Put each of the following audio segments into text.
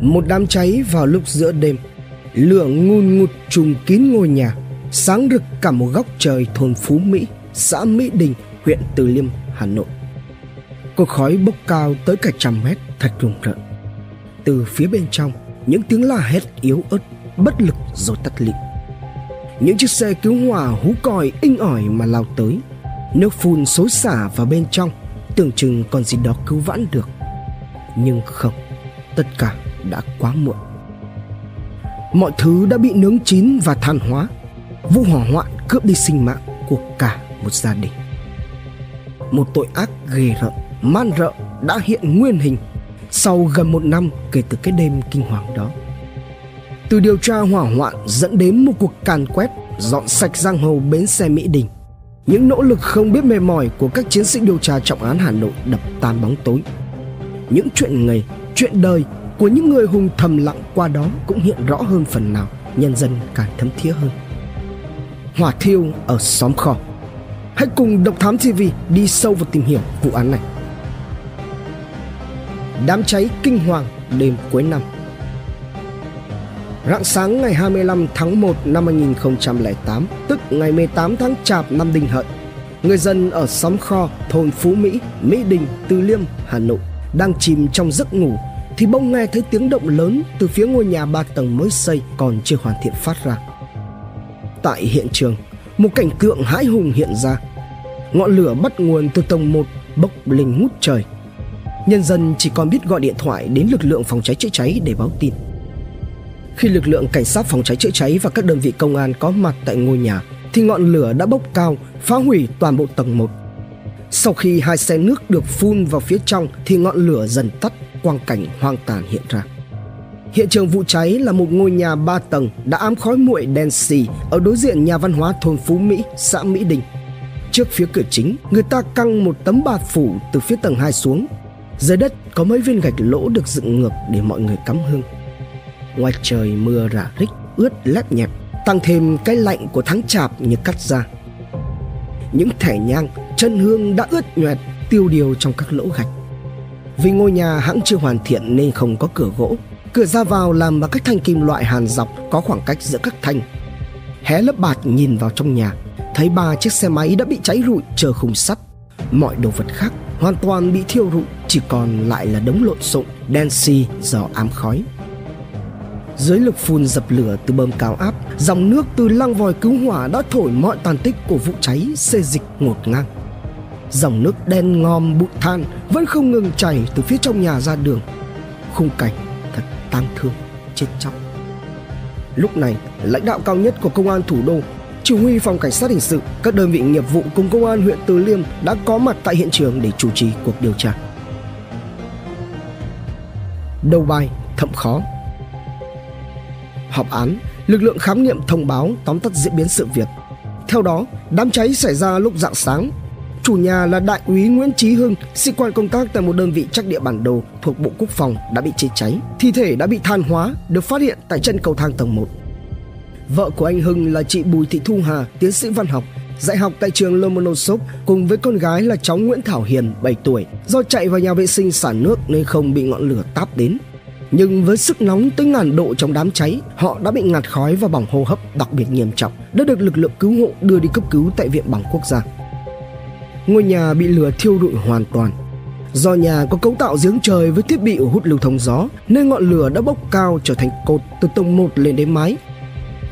Một đám cháy vào lúc giữa đêm. Lửa ngun ngụt trùng kín ngôi nhà Sáng rực cả một góc trời thôn Phú Mỹ Xã Mỹ Đình, huyện Từ Liêm, Hà Nội. Cột khói bốc cao tới cả trăm mét thật rùng rợn. Từ phía bên trong Những tiếng la hét yếu ớt Bất lực rồi tắt lịm. Những chiếc xe cứu hỏa hú còi inh ỏi mà lao tới. Nước phun xối xả vào bên trong Tưởng chừng còn gì đó cứu vãn được. Nhưng không Tất cả đã quá muộn. Mọi thứ đã bị nướng chín và than hóa. Vụ hỏa hoạn cướp đi sinh mạng của cả một gia đình. Một tội ác ghê rợn, man rợ đã hiện nguyên hình Sau gần một năm kể từ cái đêm kinh hoàng đó. Từ điều tra hỏa hoạn dẫn đến một cuộc càn quét Dọn sạch giang hồ bến xe Mỹ Đình những nỗ lực không biết mệt mỏi của các chiến sĩ điều tra trọng án Hà Nội đập tan bóng tối. Những chuyện nghề, chuyện đời của những người hùng thầm lặng qua đó cũng hiện rõ hơn phần nào, nhân dân càng thấm thía hơn. Hỏa thiêu ở xóm kho. Hãy cùng Độc Thám TV đi sâu vào tìm hiểu vụ án này. Đám cháy kinh hoàng đêm cuối năm Rạng sáng ngày 25 tháng 1 năm 2008, tức ngày 18 tháng Chạp năm Đinh Hợi, người dân ở xóm kho thôn Phú Mỹ, Mỹ Đình, Từ Liêm, Hà Nội đang chìm trong giấc ngủ thì bỗng nghe thấy tiếng động lớn từ phía ngôi nhà ba tầng mới xây còn chưa hoàn thiện phát ra. Tại hiện trường, một cảnh tượng hãi hùng hiện ra. Ngọn lửa bắt nguồn từ tầng 1 bốc lên ngút trời. Nhân dân chỉ còn biết gọi điện thoại đến lực lượng phòng cháy chữa cháy để báo tin. Khi lực lượng cảnh sát phòng cháy chữa cháy và các đơn vị công an có mặt tại ngôi nhà thì ngọn lửa đã bốc cao, phá hủy toàn bộ tầng 1. Sau khi hai xe nước được phun vào phía trong thì ngọn lửa dần tắt, quang cảnh hoang tàn hiện ra. Hiện trường vụ cháy là một ngôi nhà 3 tầng đã ám khói muội đen xì ở đối diện nhà văn hóa thôn Phú Mỹ, xã Mỹ Đình. Trước phía cửa chính, người ta căng một tấm bạt phủ từ phía tầng 2 xuống. Dưới đất có mấy viên gạch lỗ được dựng ngược để mọi người cắm hương ngoài trời mưa rả rích ướt lép nhẹp tăng thêm cái lạnh của tháng chạp như cắt da. những thẻ nhang chân hương đã ướt nhoẹt tiêu điều trong các lỗ gạch vì ngôi nhà hãng chưa hoàn thiện nên không có cửa gỗ. Cửa ra vào làm bằng các thanh kim loại hàn dọc có khoảng cách giữa các thanh. Hé lớp bạt nhìn vào trong nhà thấy ba chiếc xe máy đã bị cháy rụi chờ khung sắt. Mọi đồ vật khác hoàn toàn bị thiêu rụi chỉ còn lại là đống lộn xộn đen xì do ám khói. Dưới lực phun dập lửa từ bơm cao áp, dòng nước từ lăng vòi cứu hỏa đã thổi mọi tàn tích của vụ cháy xê dịch ngột ngang. Dòng nước đen ngòm bụi than vẫn không ngừng chảy từ phía trong nhà ra đường. Khung cảnh thật tang thương, chết chóc. Lúc này, lãnh đạo cao nhất của công an thủ đô, chỉ huy phòng cảnh sát hình sự, các đơn vị nghiệp vụ cùng công an huyện Từ Liêm đã có mặt tại hiện trường để chủ trì cuộc điều tra. Đầu bài thậm khó họp án, lực lượng khám nghiệm thông báo tóm tắt diễn biến sự việc. Theo đó, đám cháy xảy ra lúc dạng sáng. Chủ nhà là đại úy Nguyễn Chí Hưng, sĩ quan công tác tại một đơn vị trắc địa bản đồ thuộc Bộ Quốc phòng đã bị chết cháy. Thi thể đã bị than hóa, được phát hiện tại chân cầu thang tầng 1. Vợ của anh Hưng là chị Bùi Thị Thu Hà, tiến sĩ văn học, dạy học tại trường Lomonosov cùng với con gái là cháu Nguyễn Thảo Hiền 7 tuổi do chạy vào nhà vệ sinh xả nước nên không bị ngọn lửa táp đến nhưng với sức nóng tới ngàn độ trong đám cháy, họ đã bị ngạt khói và bỏng hô hấp đặc biệt nghiêm trọng, đã được lực lượng cứu hộ đưa đi cấp cứu tại Viện Bỏng Quốc gia. Ngôi nhà bị lửa thiêu rụi hoàn toàn. Do nhà có cấu tạo giếng trời với thiết bị hút lưu thông gió, nên ngọn lửa đã bốc cao trở thành cột từ tầng 1 lên đến mái.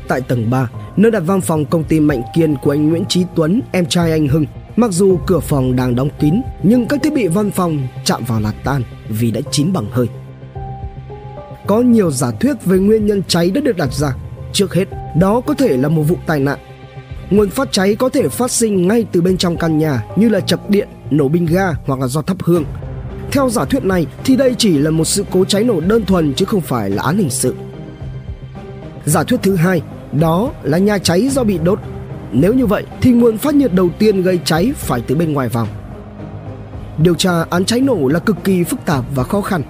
Tại tầng 3, nơi đặt văn phòng công ty Mạnh Kiên của anh Nguyễn Trí Tuấn, em trai anh Hưng, Mặc dù cửa phòng đang đóng kín, nhưng các thiết bị văn phòng chạm vào là tan vì đã chín bằng hơi có nhiều giả thuyết về nguyên nhân cháy đã được đặt ra. Trước hết, đó có thể là một vụ tai nạn. Nguồn phát cháy có thể phát sinh ngay từ bên trong căn nhà như là chập điện, nổ bình ga hoặc là do thắp hương. Theo giả thuyết này thì đây chỉ là một sự cố cháy nổ đơn thuần chứ không phải là án hình sự. Giả thuyết thứ hai, đó là nhà cháy do bị đốt. Nếu như vậy thì nguồn phát nhiệt đầu tiên gây cháy phải từ bên ngoài vào. Điều tra án cháy nổ là cực kỳ phức tạp và khó khăn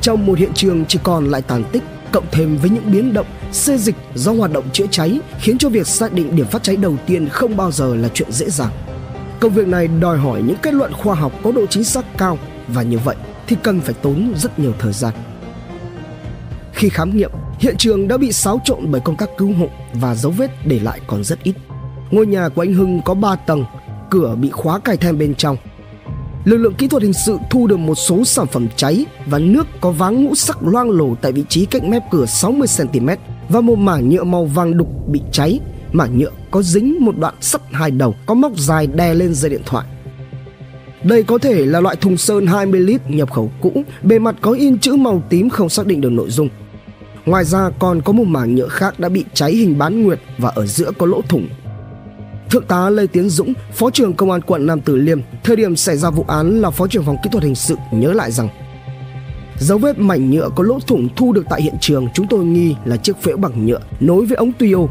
trong một hiện trường chỉ còn lại tàn tích cộng thêm với những biến động xê dịch do hoạt động chữa cháy khiến cho việc xác định điểm phát cháy đầu tiên không bao giờ là chuyện dễ dàng. Công việc này đòi hỏi những kết luận khoa học có độ chính xác cao và như vậy thì cần phải tốn rất nhiều thời gian. Khi khám nghiệm, hiện trường đã bị xáo trộn bởi công tác cứu hộ và dấu vết để lại còn rất ít. Ngôi nhà của anh Hưng có 3 tầng, cửa bị khóa cài then bên trong. Lực lượng kỹ thuật hình sự thu được một số sản phẩm cháy và nước có váng ngũ sắc loang lổ tại vị trí cách mép cửa 60 cm và một mảng nhựa màu vàng đục bị cháy. Mảng nhựa có dính một đoạn sắt hai đầu có móc dài đè lên dây điện thoại. Đây có thể là loại thùng sơn 20 lít nhập khẩu cũ, bề mặt có in chữ màu tím không xác định được nội dung. Ngoài ra còn có một mảng nhựa khác đã bị cháy hình bán nguyệt và ở giữa có lỗ thủng. Thượng tá Lê Tiến Dũng, Phó trưởng Công an quận Nam Từ Liêm, thời điểm xảy ra vụ án là Phó trưởng phòng kỹ thuật hình sự nhớ lại rằng Dấu vết mảnh nhựa có lỗ thủng thu được tại hiện trường chúng tôi nghi là chiếc phễu bằng nhựa nối với ống tuyô.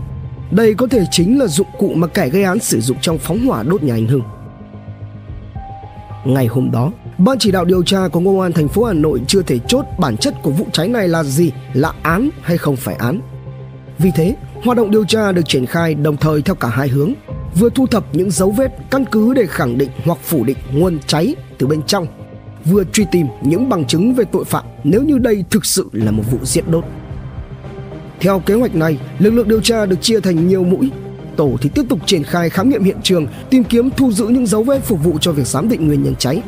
Đây có thể chính là dụng cụ mà kẻ gây án sử dụng trong phóng hỏa đốt nhà anh Hưng. Ngày hôm đó, ban chỉ đạo điều tra của công an thành phố Hà Nội chưa thể chốt bản chất của vụ cháy này là gì, là án hay không phải án. Vì thế, hoạt động điều tra được triển khai đồng thời theo cả hai hướng, vừa thu thập những dấu vết căn cứ để khẳng định hoặc phủ định nguồn cháy từ bên trong, vừa truy tìm những bằng chứng về tội phạm nếu như đây thực sự là một vụ giết đốt. Theo kế hoạch này, lực lượng điều tra được chia thành nhiều mũi tổ thì tiếp tục triển khai khám nghiệm hiện trường, tìm kiếm thu giữ những dấu vết phục vụ cho việc giám định nguyên nhân cháy.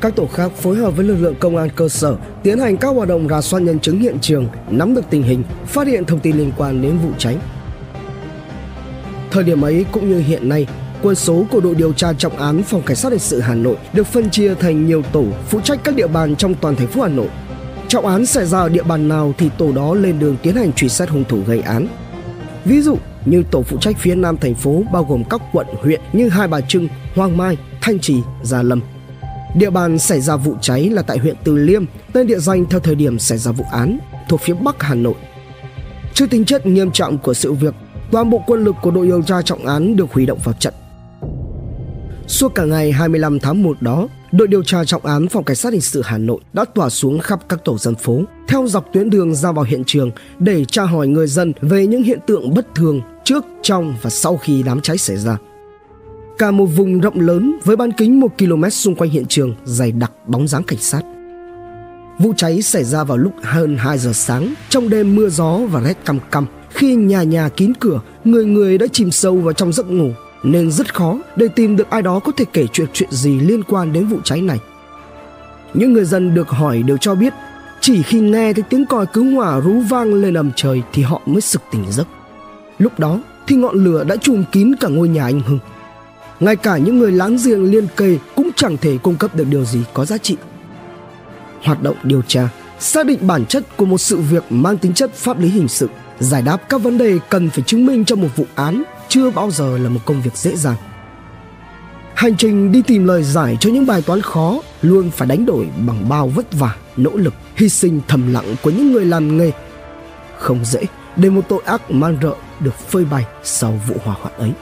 Các tổ khác phối hợp với lực lượng công an cơ sở tiến hành các hoạt động rà soát nhân chứng hiện trường, nắm được tình hình, phát hiện thông tin liên quan đến vụ cháy. Thời điểm ấy cũng như hiện nay, quân số của đội điều tra trọng án phòng cảnh sát hình sự Hà Nội được phân chia thành nhiều tổ phụ trách các địa bàn trong toàn thành phố Hà Nội. Trọng án xảy ra ở địa bàn nào thì tổ đó lên đường tiến hành truy xét hung thủ gây án. Ví dụ như tổ phụ trách phía nam thành phố bao gồm các quận huyện như Hai Bà Trưng, Hoàng Mai, Thanh Trì, Gia Lâm. Địa bàn xảy ra vụ cháy là tại huyện Từ Liêm, tên địa danh theo thời điểm xảy ra vụ án, thuộc phía Bắc Hà Nội. Trước tính chất nghiêm trọng của sự việc, toàn bộ quân lực của đội điều tra trọng án được huy động vào trận. Suốt cả ngày 25 tháng 1 đó, đội điều tra trọng án phòng cảnh sát hình sự Hà Nội đã tỏa xuống khắp các tổ dân phố, theo dọc tuyến đường ra vào hiện trường để tra hỏi người dân về những hiện tượng bất thường trước, trong và sau khi đám cháy xảy ra. Cả một vùng rộng lớn với bán kính 1 km xung quanh hiện trường dày đặc bóng dáng cảnh sát. Vụ cháy xảy ra vào lúc hơn 2 giờ sáng trong đêm mưa gió và rét căm căm khi nhà nhà kín cửa, người người đã chìm sâu vào trong giấc ngủ nên rất khó để tìm được ai đó có thể kể chuyện chuyện gì liên quan đến vụ cháy này. Những người dân được hỏi đều cho biết chỉ khi nghe thấy tiếng còi cứu hỏa rú vang lên ầm trời thì họ mới sực tỉnh giấc. Lúc đó thì ngọn lửa đã trùm kín cả ngôi nhà anh Hưng. Ngay cả những người láng giềng liên kề cũng chẳng thể cung cấp được điều gì có giá trị. Hoạt động điều tra xác định bản chất của một sự việc mang tính chất pháp lý hình sự, giải đáp các vấn đề cần phải chứng minh trong một vụ án chưa bao giờ là một công việc dễ dàng. Hành trình đi tìm lời giải cho những bài toán khó luôn phải đánh đổi bằng bao vất vả, nỗ lực, hy sinh thầm lặng của những người làm nghề. Không dễ để một tội ác man rợ được phơi bày sau vụ hỏa hoạn ấy.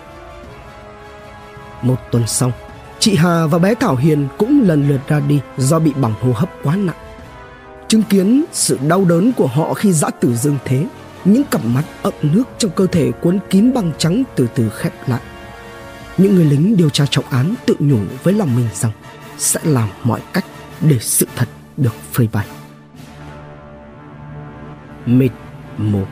Một tuần sau, chị Hà và bé Thảo Hiền cũng lần lượt ra đi do bị bỏng hô hấp quá nặng. Chứng kiến sự đau đớn của họ khi dã tử dương thế, những cặp mắt ậm nước trong cơ thể cuốn kín băng trắng từ từ khép lại. Những người lính điều tra trọng án tự nhủ với lòng mình rằng sẽ làm mọi cách để sự thật được phơi bày. Mịt mù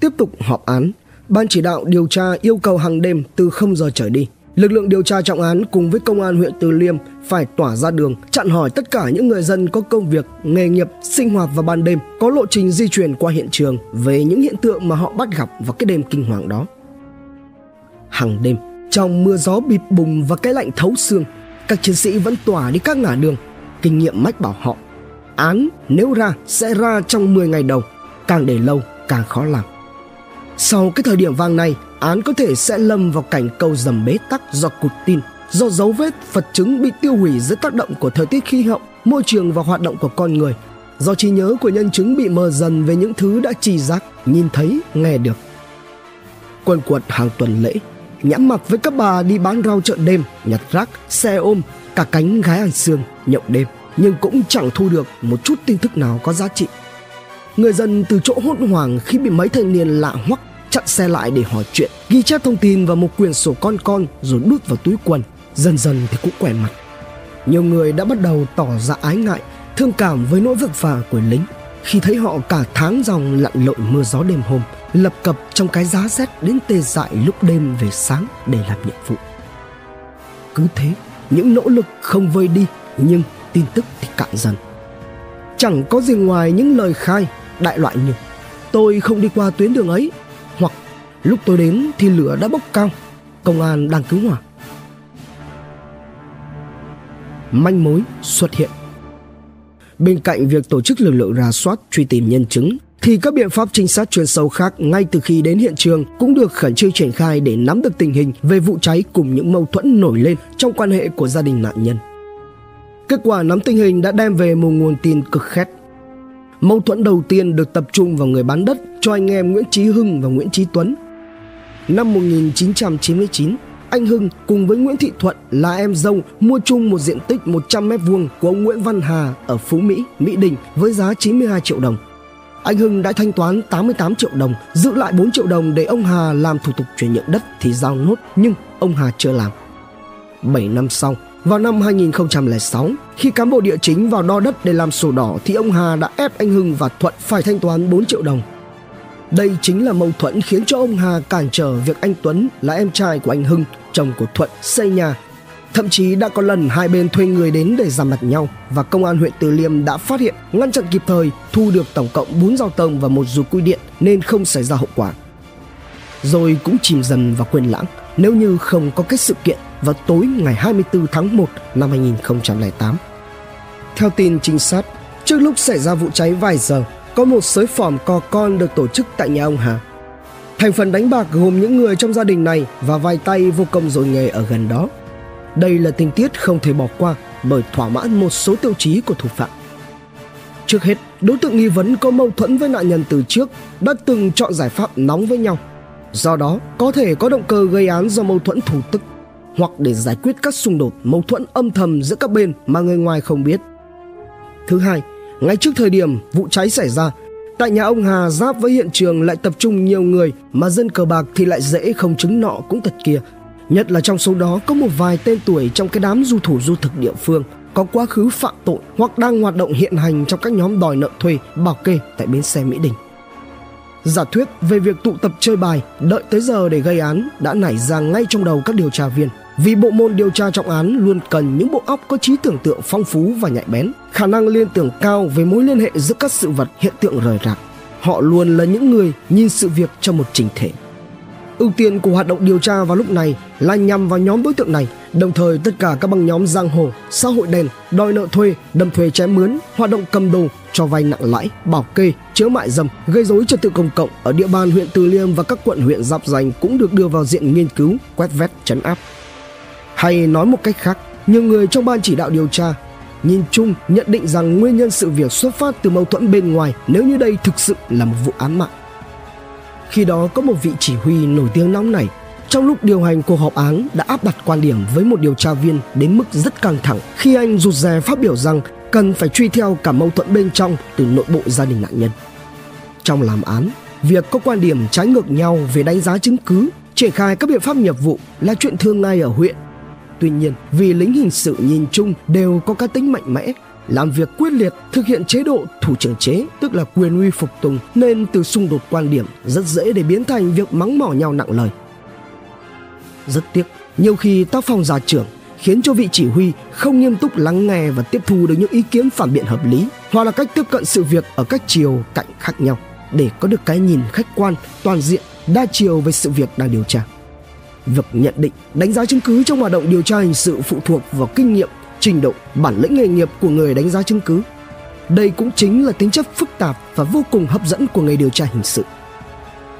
Tiếp tục họp án, ban chỉ đạo điều tra yêu cầu hàng đêm từ 0 giờ trở đi. Lực lượng điều tra trọng án cùng với công an huyện Từ Liêm phải tỏa ra đường, chặn hỏi tất cả những người dân có công việc, nghề nghiệp, sinh hoạt vào ban đêm, có lộ trình di chuyển qua hiện trường về những hiện tượng mà họ bắt gặp vào cái đêm kinh hoàng đó. Hàng đêm, trong mưa gió bịp bùng và cái lạnh thấu xương, các chiến sĩ vẫn tỏa đi các ngã đường. Kinh nghiệm mách bảo họ, án nếu ra sẽ ra trong 10 ngày đầu, càng để lâu càng khó làm. Sau cái thời điểm vàng này, án có thể sẽ lâm vào cảnh câu dầm bế tắc do cụt tin, do dấu vết vật chứng bị tiêu hủy dưới tác động của thời tiết khí hậu, môi trường và hoạt động của con người, do trí nhớ của nhân chứng bị mờ dần về những thứ đã trì giác, nhìn thấy, nghe được. Quần quật hàng tuần lễ, nhãn mặt với các bà đi bán rau chợ đêm, nhặt rác, xe ôm, cả cánh gái ăn xương, nhậu đêm, nhưng cũng chẳng thu được một chút tin tức nào có giá trị Người dân từ chỗ hốt hoảng khi bị mấy thanh niên lạ hoắc chặn xe lại để hỏi chuyện, ghi chép thông tin vào một quyển sổ con con rồi đút vào túi quần. Dần dần thì cũng quẻ mặt. Nhiều người đã bắt đầu tỏ ra ái ngại, thương cảm với nỗi vất vả của lính. khi thấy họ cả tháng dòng lặn lội mưa gió đêm hôm, lập cập trong cái giá rét đến tê dại lúc đêm về sáng để làm nhiệm vụ. Cứ thế, những nỗ lực không vơi đi nhưng tin tức thì cạn dần. Chẳng có gì ngoài những lời khai đại loại như tôi không đi qua tuyến đường ấy hoặc lúc tôi đến thì lửa đã bốc cao, công an đang cứu hỏa. Manh mối xuất hiện Bên cạnh việc tổ chức lực lượng rà soát truy tìm nhân chứng thì các biện pháp trinh sát chuyên sâu khác ngay từ khi đến hiện trường cũng được khẩn trương triển khai để nắm được tình hình về vụ cháy cùng những mâu thuẫn nổi lên trong quan hệ của gia đình nạn nhân. Kết quả nắm tình hình đã đem về một nguồn tin cực khét. Mâu thuẫn đầu tiên được tập trung vào người bán đất cho anh em Nguyễn Chí Hưng và Nguyễn Chí Tuấn. Năm 1999, anh Hưng cùng với Nguyễn Thị Thuận là em dâu mua chung một diện tích 100m2 của ông Nguyễn Văn Hà ở Phú Mỹ, Mỹ Đình với giá 92 triệu đồng. Anh Hưng đã thanh toán 88 triệu đồng, giữ lại 4 triệu đồng để ông Hà làm thủ tục chuyển nhượng đất thì giao nốt nhưng ông Hà chưa làm. 7 năm sau, vào năm 2006, khi cán bộ địa chính vào đo đất để làm sổ đỏ thì ông Hà đã ép anh Hưng và Thuận phải thanh toán 4 triệu đồng. Đây chính là mâu thuẫn khiến cho ông Hà cản trở việc anh Tuấn là em trai của anh Hưng, chồng của Thuận xây nhà. Thậm chí đã có lần hai bên thuê người đến để giảm mặt nhau và công an huyện Từ Liêm đã phát hiện, ngăn chặn kịp thời, thu được tổng cộng 4 dao tông và một dù cui điện nên không xảy ra hậu quả. Rồi cũng chìm dần vào quên lãng nếu như không có cái sự kiện vào tối ngày 24 tháng 1 năm 2008. Theo tin trinh sát, trước lúc xảy ra vụ cháy vài giờ, có một sới phỏm cò con được tổ chức tại nhà ông Hà. Thành phần đánh bạc gồm những người trong gia đình này và vài tay vô công rồi nghề ở gần đó. Đây là tình tiết không thể bỏ qua bởi thỏa mãn một số tiêu chí của thủ phạm. Trước hết, đối tượng nghi vấn có mâu thuẫn với nạn nhân từ trước đã từng chọn giải pháp nóng với nhau. Do đó, có thể có động cơ gây án do mâu thuẫn thủ tức hoặc để giải quyết các xung đột mâu thuẫn âm thầm giữa các bên mà người ngoài không biết. Thứ hai, ngay trước thời điểm vụ cháy xảy ra, tại nhà ông Hà giáp với hiện trường lại tập trung nhiều người mà dân cờ bạc thì lại dễ không chứng nọ cũng thật kia. Nhất là trong số đó có một vài tên tuổi trong cái đám du thủ du thực địa phương có quá khứ phạm tội hoặc đang hoạt động hiện hành trong các nhóm đòi nợ thuê, bảo kê tại bến xe Mỹ Đình. Giả thuyết về việc tụ tập chơi bài đợi tới giờ để gây án đã nảy ra ngay trong đầu các điều tra viên vì bộ môn điều tra trọng án luôn cần những bộ óc có trí tưởng tượng phong phú và nhạy bén, khả năng liên tưởng cao về mối liên hệ giữa các sự vật hiện tượng rời rạc. Họ luôn là những người nhìn sự việc trong một trình thể. Ưu tiên của hoạt động điều tra vào lúc này là nhằm vào nhóm đối tượng này, đồng thời tất cả các băng nhóm giang hồ, xã hội đen, đòi nợ thuê, đâm thuê chém mướn, hoạt động cầm đồ, cho vay nặng lãi, bảo kê, chứa mại dâm, gây dối trật tự công cộng ở địa bàn huyện Từ Liêm và các quận huyện giáp danh cũng được đưa vào diện nghiên cứu, quét vét, chấn áp. Hay nói một cách khác, nhiều người trong ban chỉ đạo điều tra nhìn chung nhận định rằng nguyên nhân sự việc xuất phát từ mâu thuẫn bên ngoài nếu như đây thực sự là một vụ án mạng. Khi đó có một vị chỉ huy nổi tiếng nóng này trong lúc điều hành cuộc họp án đã áp đặt quan điểm với một điều tra viên đến mức rất căng thẳng khi anh rụt rè phát biểu rằng cần phải truy theo cả mâu thuẫn bên trong từ nội bộ gia đình nạn nhân. Trong làm án, việc có quan điểm trái ngược nhau về đánh giá chứng cứ, triển khai các biện pháp nghiệp vụ là chuyện thường ngay ở huyện Tuy nhiên, vì lính hình sự nhìn chung đều có cá tính mạnh mẽ, làm việc quyết liệt, thực hiện chế độ thủ trưởng chế, tức là quyền uy phục tùng, nên từ xung đột quan điểm rất dễ để biến thành việc mắng mỏ nhau nặng lời. Rất tiếc, nhiều khi tác phong giả trưởng khiến cho vị chỉ huy không nghiêm túc lắng nghe và tiếp thu được những ý kiến phản biện hợp lý hoặc là cách tiếp cận sự việc ở các chiều cạnh khác nhau để có được cái nhìn khách quan, toàn diện, đa chiều về sự việc đang điều tra. Việc nhận định, đánh giá chứng cứ trong hoạt động điều tra hình sự phụ thuộc vào kinh nghiệm, trình độ, bản lĩnh nghề nghiệp của người đánh giá chứng cứ. Đây cũng chính là tính chất phức tạp và vô cùng hấp dẫn của nghề điều tra hình sự.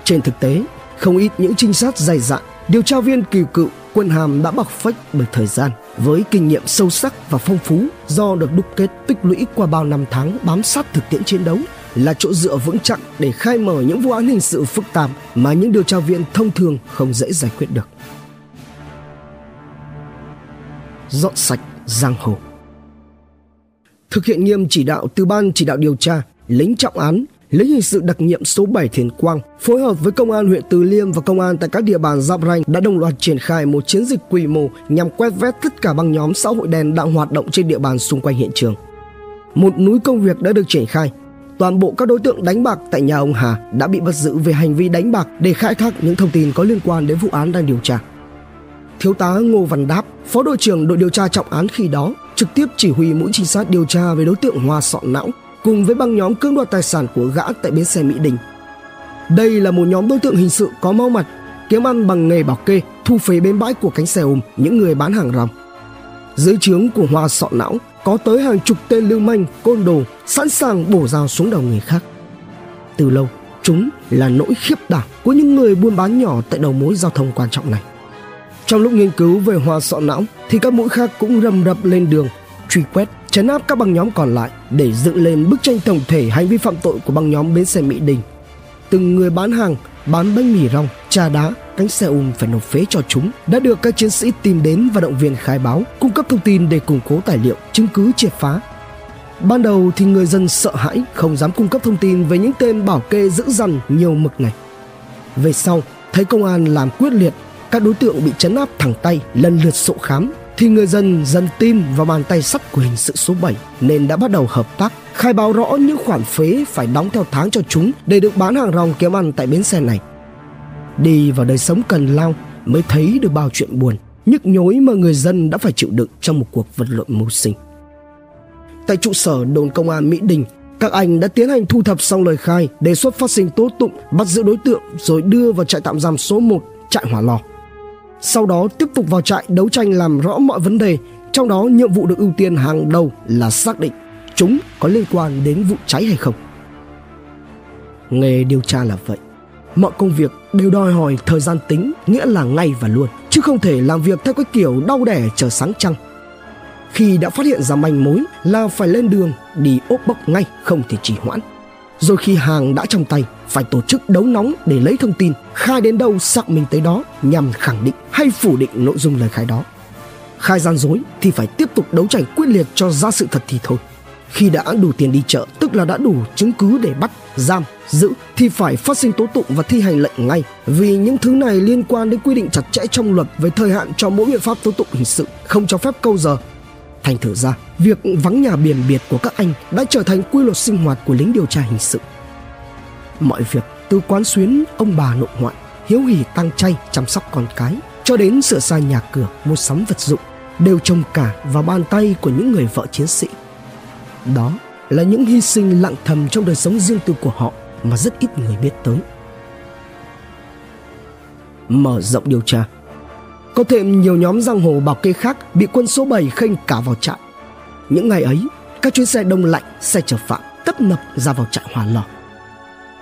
Trên thực tế, không ít những trinh sát dày dạn, điều tra viên kỳ cựu, quân hàm đã bọc phách bởi thời gian với kinh nghiệm sâu sắc và phong phú do được đúc kết tích lũy qua bao năm tháng bám sát thực tiễn chiến đấu là chỗ dựa vững chắc để khai mở những vụ án hình sự phức tạp mà những điều tra viên thông thường không dễ giải quyết được. Dọn sạch giang hồ Thực hiện nghiêm chỉ đạo từ ban chỉ đạo điều tra, lính trọng án, lính hình sự đặc nhiệm số 7 Thiền Quang phối hợp với công an huyện Từ Liêm và công an tại các địa bàn giáp ranh đã đồng loạt triển khai một chiến dịch quy mô nhằm quét vét tất cả băng nhóm xã hội đen đang hoạt động trên địa bàn xung quanh hiện trường. Một núi công việc đã được triển khai toàn bộ các đối tượng đánh bạc tại nhà ông Hà đã bị bắt giữ về hành vi đánh bạc để khai thác những thông tin có liên quan đến vụ án đang điều tra. Thiếu tá Ngô Văn Đáp, phó đội trưởng đội điều tra trọng án khi đó, trực tiếp chỉ huy mũi trinh sát điều tra về đối tượng Hoa Sọ Não cùng với băng nhóm cưỡng đoạt tài sản của gã tại bến xe Mỹ Đình. Đây là một nhóm đối tượng hình sự có máu mặt, kiếm ăn bằng nghề bảo kê, thu phí bến bãi của cánh xe ôm, những người bán hàng rong. Dưới trướng của Hoa Sọ Não có tới hàng chục tên lưu manh, côn đồ sẵn sàng bổ dao xuống đầu người khác. Từ lâu, chúng là nỗi khiếp đảm của những người buôn bán nhỏ tại đầu mối giao thông quan trọng này. Trong lúc nghiên cứu về hoa sọ não thì các mũi khác cũng rầm rập lên đường truy quét chấn áp các băng nhóm còn lại để dựng lên bức tranh tổng thể hành vi phạm tội của băng nhóm bến xe Mỹ Đình. Từng người bán hàng, bán bánh mì rong, trà đá, cánh xe ôm phải nộp phế cho chúng đã được các chiến sĩ tìm đến và động viên khai báo, cung cấp thông tin để củng cố tài liệu, chứng cứ triệt phá. Ban đầu thì người dân sợ hãi không dám cung cấp thông tin về những tên bảo kê dữ dằn nhiều mực này. Về sau, thấy công an làm quyết liệt các đối tượng bị chấn áp thẳng tay lần lượt sổ khám thì người dân dần tin vào bàn tay sắt của hình sự số 7 nên đã bắt đầu hợp tác khai báo rõ những khoản phế phải đóng theo tháng cho chúng để được bán hàng rong kiếm ăn tại bến xe này. Đi vào đời sống cần lao mới thấy được bao chuyện buồn, nhức nhối mà người dân đã phải chịu đựng trong một cuộc vật lộn mưu sinh. Tại trụ sở đồn công an Mỹ Đình, các anh đã tiến hành thu thập xong lời khai, đề xuất phát sinh tố tụng, bắt giữ đối tượng rồi đưa vào trại tạm giam số 1, trại Hỏa Lò sau đó tiếp tục vào trại đấu tranh làm rõ mọi vấn đề, trong đó nhiệm vụ được ưu tiên hàng đầu là xác định chúng có liên quan đến vụ cháy hay không. Nghề điều tra là vậy. Mọi công việc đều đòi hỏi thời gian tính, nghĩa là ngay và luôn, chứ không thể làm việc theo cái kiểu đau đẻ chờ sáng trăng. Khi đã phát hiện ra manh mối là phải lên đường đi ốp bốc ngay, không thể trì hoãn. Rồi khi hàng đã trong tay, phải tổ chức đấu nóng để lấy thông tin, khai đến đâu xác minh tới đó nhằm khẳng định hay phủ định nội dung lời khai đó. Khai gian dối thì phải tiếp tục đấu tranh quyết liệt cho ra sự thật thì thôi. Khi đã đủ tiền đi chợ, tức là đã đủ chứng cứ để bắt, giam, giữ thì phải phát sinh tố tụng và thi hành lệnh ngay. Vì những thứ này liên quan đến quy định chặt chẽ trong luật về thời hạn cho mỗi biện pháp tố tụng hình sự, không cho phép câu giờ. Thành thử ra, việc vắng nhà biển biệt của các anh đã trở thành quy luật sinh hoạt của lính điều tra hình sự. Mọi việc từ quán xuyến ông bà nội ngoại hiếu hỉ tăng chay chăm sóc con cái cho đến sửa sai nhà cửa mua sắm vật dụng đều trông cả vào bàn tay của những người vợ chiến sĩ đó là những hy sinh lặng thầm trong đời sống riêng tư của họ mà rất ít người biết tới. Mở rộng điều tra. Có thêm nhiều nhóm giang hồ bảo kê khác bị quân số 7 khênh cả vào trại. Những ngày ấy các chuyến xe đông lạnh xe chở phạm tấp nập ra vào trại hòa lò.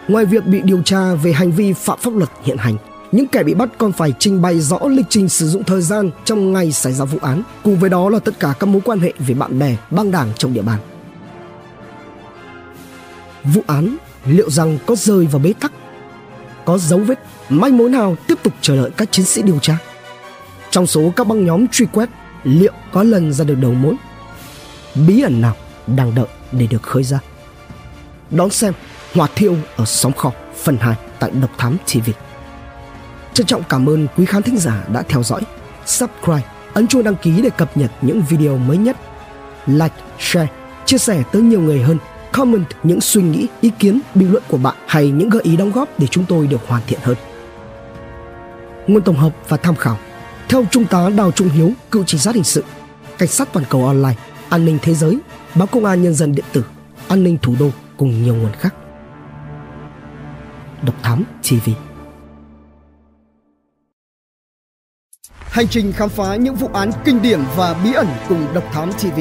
Ngoài việc bị điều tra về hành vi phạm pháp luật hiện hành, những kẻ bị bắt còn phải trình bày rõ lịch trình sử dụng thời gian trong ngày xảy ra vụ án, cùng với đó là tất cả các mối quan hệ về bạn bè, băng đảng trong địa bàn. Vụ án liệu rằng có rơi vào bế tắc? Có dấu vết, manh mối nào tiếp tục chờ đợi các chiến sĩ điều tra? Trong số các băng nhóm truy quét, liệu có lần ra được đầu mối? Bí ẩn nào đang đợi để được khơi ra? Đón xem Hỏa thiêu ở sóng kho phần 2 tại Độc Thám TV. Trân trọng cảm ơn quý khán thính giả đã theo dõi. Subscribe, ấn chuông đăng ký để cập nhật những video mới nhất. Like, share, chia sẻ tới nhiều người hơn. Comment những suy nghĩ, ý kiến, bình luận của bạn hay những gợi ý đóng góp để chúng tôi được hoàn thiện hơn. Nguồn tổng hợp và tham khảo theo Trung tá Đào Trung Hiếu, cựu trinh sát hình sự, cảnh sát toàn cầu online, an ninh thế giới, báo công an nhân dân điện tử, an ninh thủ đô cùng nhiều nguồn khác. Độc Thám TV. Hành trình khám phá những vụ án kinh điển và bí ẩn cùng Độc Thám TV.